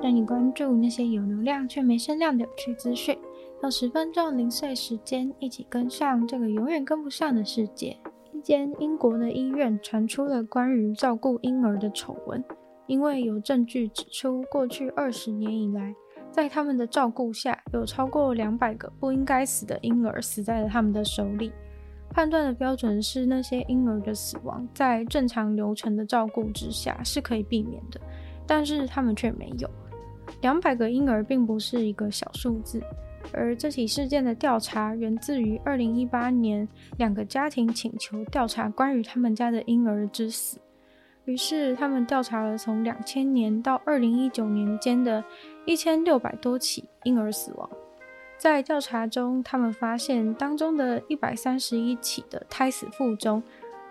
带你关注那些有流量却没声量的有趣资讯。用十分钟零碎时间，一起跟上这个永远跟不上的世界。一间英国的医院传出了关于照顾婴儿的丑闻，因为有证据指出，过去二十年以来，在他们的照顾下，有超过两百个不应该死的婴儿死在了他们的手里。判断的标准是，那些婴儿的死亡在正常流程的照顾之下是可以避免的，但是他们却没有。两百个婴儿并不是一个小数字。而这起事件的调查源自于二零一八年，两个家庭请求调查关于他们家的婴儿之死。于是他们调查了从两千年到二零一九年间的一千六百多起婴儿死亡。在调查中，他们发现当中的一百三十一起的胎死腹中，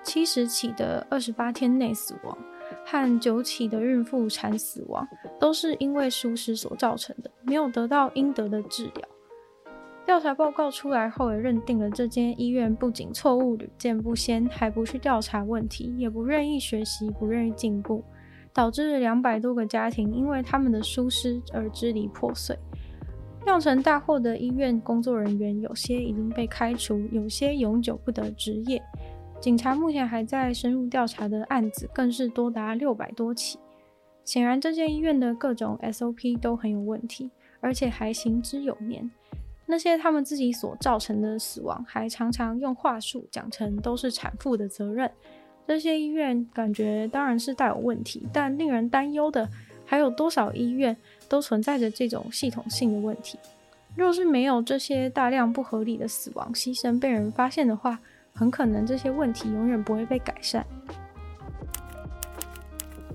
七十起的二十八天内死亡，和九起的孕妇产死亡，都是因为疏失所造成的，没有得到应得的治疗。调查报告出来后，也认定了这间医院不仅错误屡见不鲜，还不去调查问题，也不愿意学习，不愿意进步，导致两百多个家庭因为他们的疏失而支离破碎。酿成大祸的医院工作人员，有些已经被开除，有些永久不得执业。警察目前还在深入调查的案子，更是多达六百多起。显然，这间医院的各种 SOP 都很有问题，而且还行之有年。那些他们自己所造成的死亡，还常常用话术讲成都是产妇的责任。这些医院感觉当然是大有问题，但令人担忧的还有多少医院都存在着这种系统性的问题。若是没有这些大量不合理的死亡牺牲被人发现的话，很可能这些问题永远不会被改善。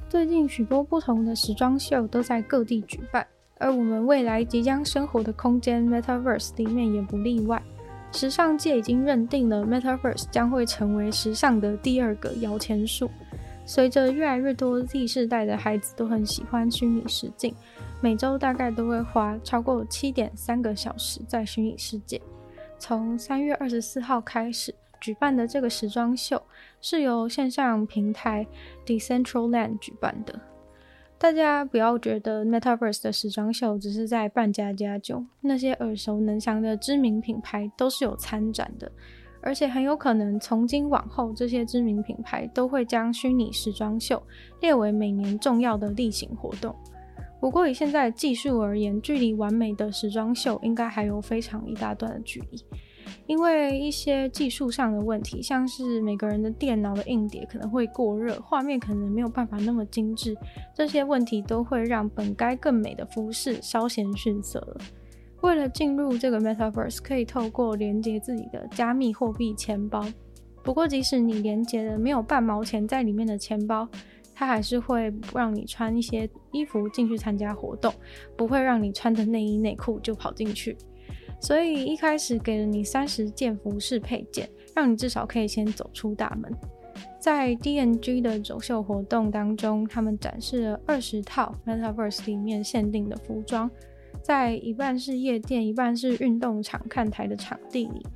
最近许多不同的时装秀都在各地举办。而我们未来即将生活的空间 Metaverse 里面也不例外。时尚界已经认定了 Metaverse 将会成为时尚的第二个摇钱树。随着越来越多 Z 世代的孩子都很喜欢虚拟实境，每周大概都会花超过七点三个小时在虚拟世界。从三月二十四号开始举办的这个时装秀是由线上平台 Decentraland 举办的。大家不要觉得 Metaverse 的时装秀只是在扮家家酒，那些耳熟能详的知名品牌都是有参展的，而且很有可能从今往后，这些知名品牌都会将虚拟时装秀列为每年重要的例行活动。不过以现在技术而言，距离完美的时装秀应该还有非常一大段的距离。因为一些技术上的问题，像是每个人的电脑的硬碟可能会过热，画面可能没有办法那么精致，这些问题都会让本该更美的服饰稍显逊色了。为了进入这个 Metaverse，可以透过连接自己的加密货币钱包。不过，即使你连接了没有半毛钱在里面的钱包，它还是会让你穿一些衣服进去参加活动，不会让你穿着内衣内裤就跑进去。所以一开始给了你三十件服饰配件，让你至少可以先走出大门。在 DNG 的走秀活动当中，他们展示了二十套 Metaverse 里面限定的服装，在一半是夜店、一半是运动场看台的场地里，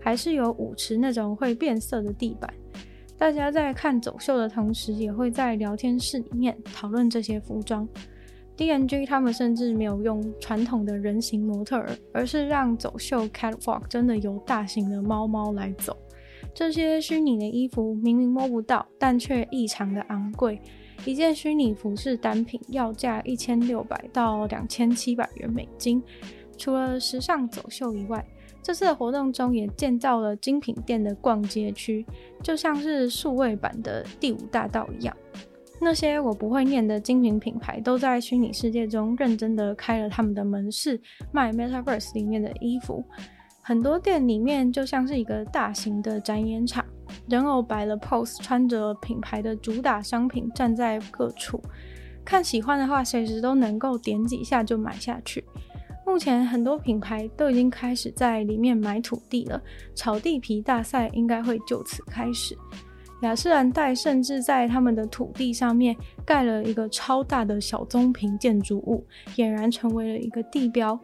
还是有舞池那种会变色的地板。大家在看走秀的同时，也会在聊天室里面讨论这些服装。DNG 他们甚至没有用传统的人形模特儿，而是让走秀 Catwalk 真的由大型的猫猫来走。这些虚拟的衣服明明摸不到，但却异常的昂贵。一件虚拟服饰单品要价一千六百到两千七百元美金。除了时尚走秀以外，这次的活动中也建造了精品店的逛街区，就像是数位版的第五大道一样。那些我不会念的精品品牌都在虚拟世界中认真的开了他们的门市，卖 Metaverse 里面的衣服。很多店里面就像是一个大型的展演场，人偶摆了 pose，穿着品牌的主打商品站在各处，看喜欢的话，随时都能够点几下就买下去。目前很多品牌都已经开始在里面买土地了，炒地皮大赛应该会就此开始。雅诗兰黛甚至在他们的土地上面盖了一个超大的小棕瓶建筑物，俨然成为了一个地标。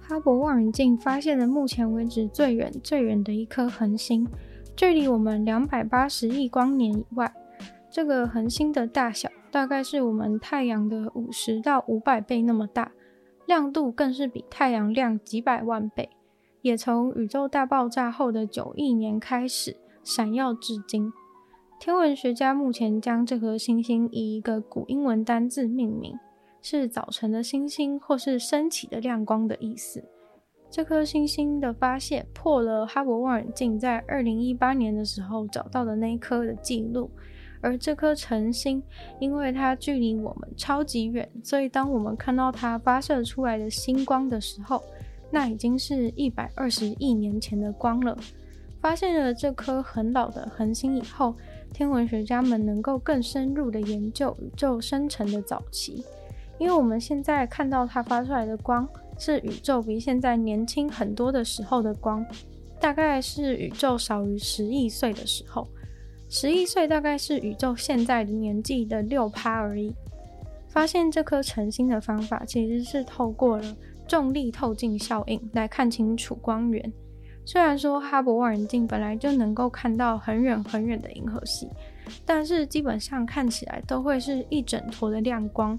哈勃望远镜发现了目前为止最远最远的一颗恒星，距离我们两百八十亿光年以外。这个恒星的大小大概是我们太阳的五十到五百倍那么大，亮度更是比太阳亮几百万倍。也从宇宙大爆炸后的九亿年开始闪耀至今。天文学家目前将这颗星星以一个古英文单字命名，是早晨的星星或是升起的亮光的意思。这颗星星的发现破了哈勃望远镜在二零一八年的时候找到的那一颗的记录。而这颗晨星，因为它距离我们超级远，所以当我们看到它发射出来的星光的时候，那已经是一百二十亿年前的光了。发现了这颗很老的恒星以后，天文学家们能够更深入的研究宇宙生成的早期。因为我们现在看到它发出来的光，是宇宙比现在年轻很多的时候的光，大概是宇宙少于十亿岁的时候。十亿岁大概是宇宙现在的年纪的六趴而已。发现这颗晨星的方法，其实是透过了。重力透镜效应来看清楚光源。虽然说哈勃望远镜本来就能够看到很远很远的银河系，但是基本上看起来都会是一整坨的亮光，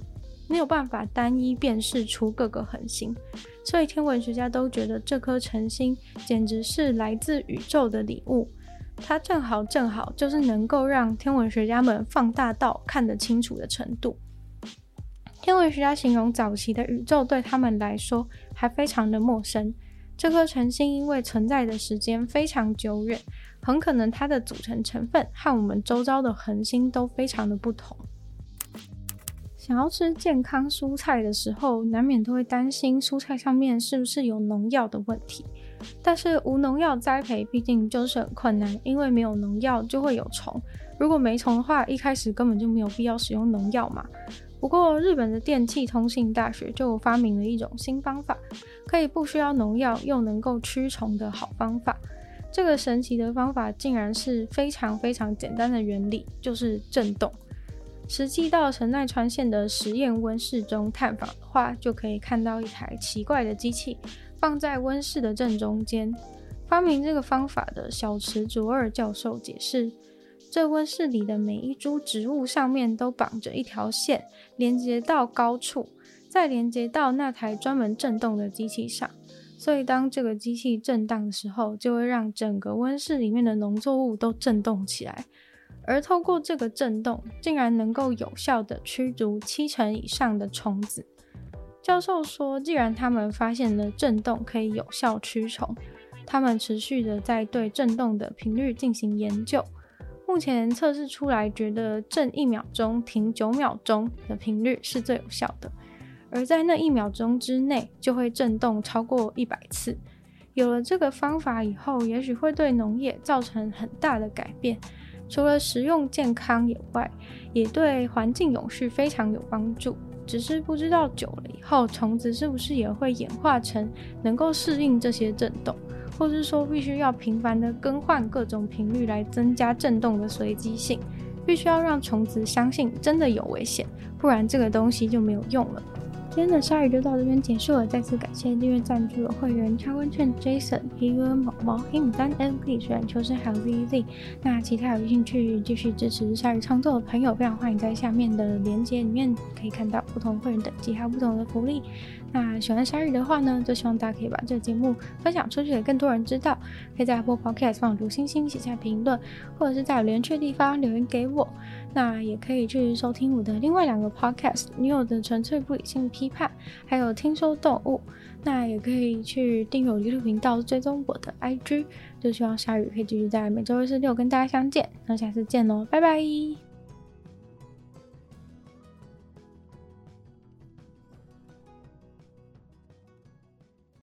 没有办法单一辨识出各个恒星。所以天文学家都觉得这颗晨星简直是来自宇宙的礼物。它正好正好就是能够让天文学家们放大到看得清楚的程度。天文学家形容早期的宇宙对他们来说还非常的陌生。这颗晨星因为存在的时间非常久远，很可能它的组成成分和我们周遭的恒星都非常的不同。想要吃健康蔬菜的时候，难免都会担心蔬菜上面是不是有农药的问题。但是无农药栽培毕竟就是很困难，因为没有农药就会有虫。如果没虫的话，一开始根本就没有必要使用农药嘛。不过，日本的电气通信大学就发明了一种新方法，可以不需要农药又能够驱虫的好方法。这个神奇的方法竟然是非常非常简单的原理，就是震动。实际到神奈川县的实验温室中探访的话，就可以看到一台奇怪的机器放在温室的正中间。发明这个方法的小池卓二教授解释。这温室里的每一株植物上面都绑着一条线，连接到高处，再连接到那台专门震动的机器上。所以当这个机器震荡的时候，就会让整个温室里面的农作物都震动起来。而透过这个震动，竟然能够有效地驱逐七成以上的虫子。教授说，既然他们发现了震动可以有效驱虫，他们持续地在对震动的频率进行研究。目前测试出来，觉得震一秒钟停九秒钟的频率是最有效的，而在那一秒钟之内就会震动超过一百次。有了这个方法以后，也许会对农业造成很大的改变，除了食用健康以外，也对环境永续非常有帮助。只是不知道久了以后，虫子是不是也会演化成能够适应这些震动。或是说，必须要频繁的更换各种频率来增加震动的随机性，必须要让虫子相信真的有危险，不然这个东西就没有用了。今天的鲨鱼就到这边结束了，再次感谢订阅赞助的会员超温券 Jason、皮哥、毛毛、黑牡丹、M P、水染秋生还有 ZZ。那其他有兴趣继续支持鲨鱼创作的朋友，非常欢迎在下面的链接里面可以看到不同会员等级还有不同的福利。那喜欢鲨鱼的话呢，就希望大家可以把这个节目分享出去给更多人知道。可以在 Apple Podcast 放入星星，写下评论，或者是在有连结的地方留言给我。那也可以去收听我的另外两个 Podcast，女友的纯粹不理性批判，还有听说动物。那也可以去订阅我 YouTube 频道，追踪我的 IG。就希望鲨鱼可以继续在每周二、四、六跟大家相见。那下次见喽，拜拜。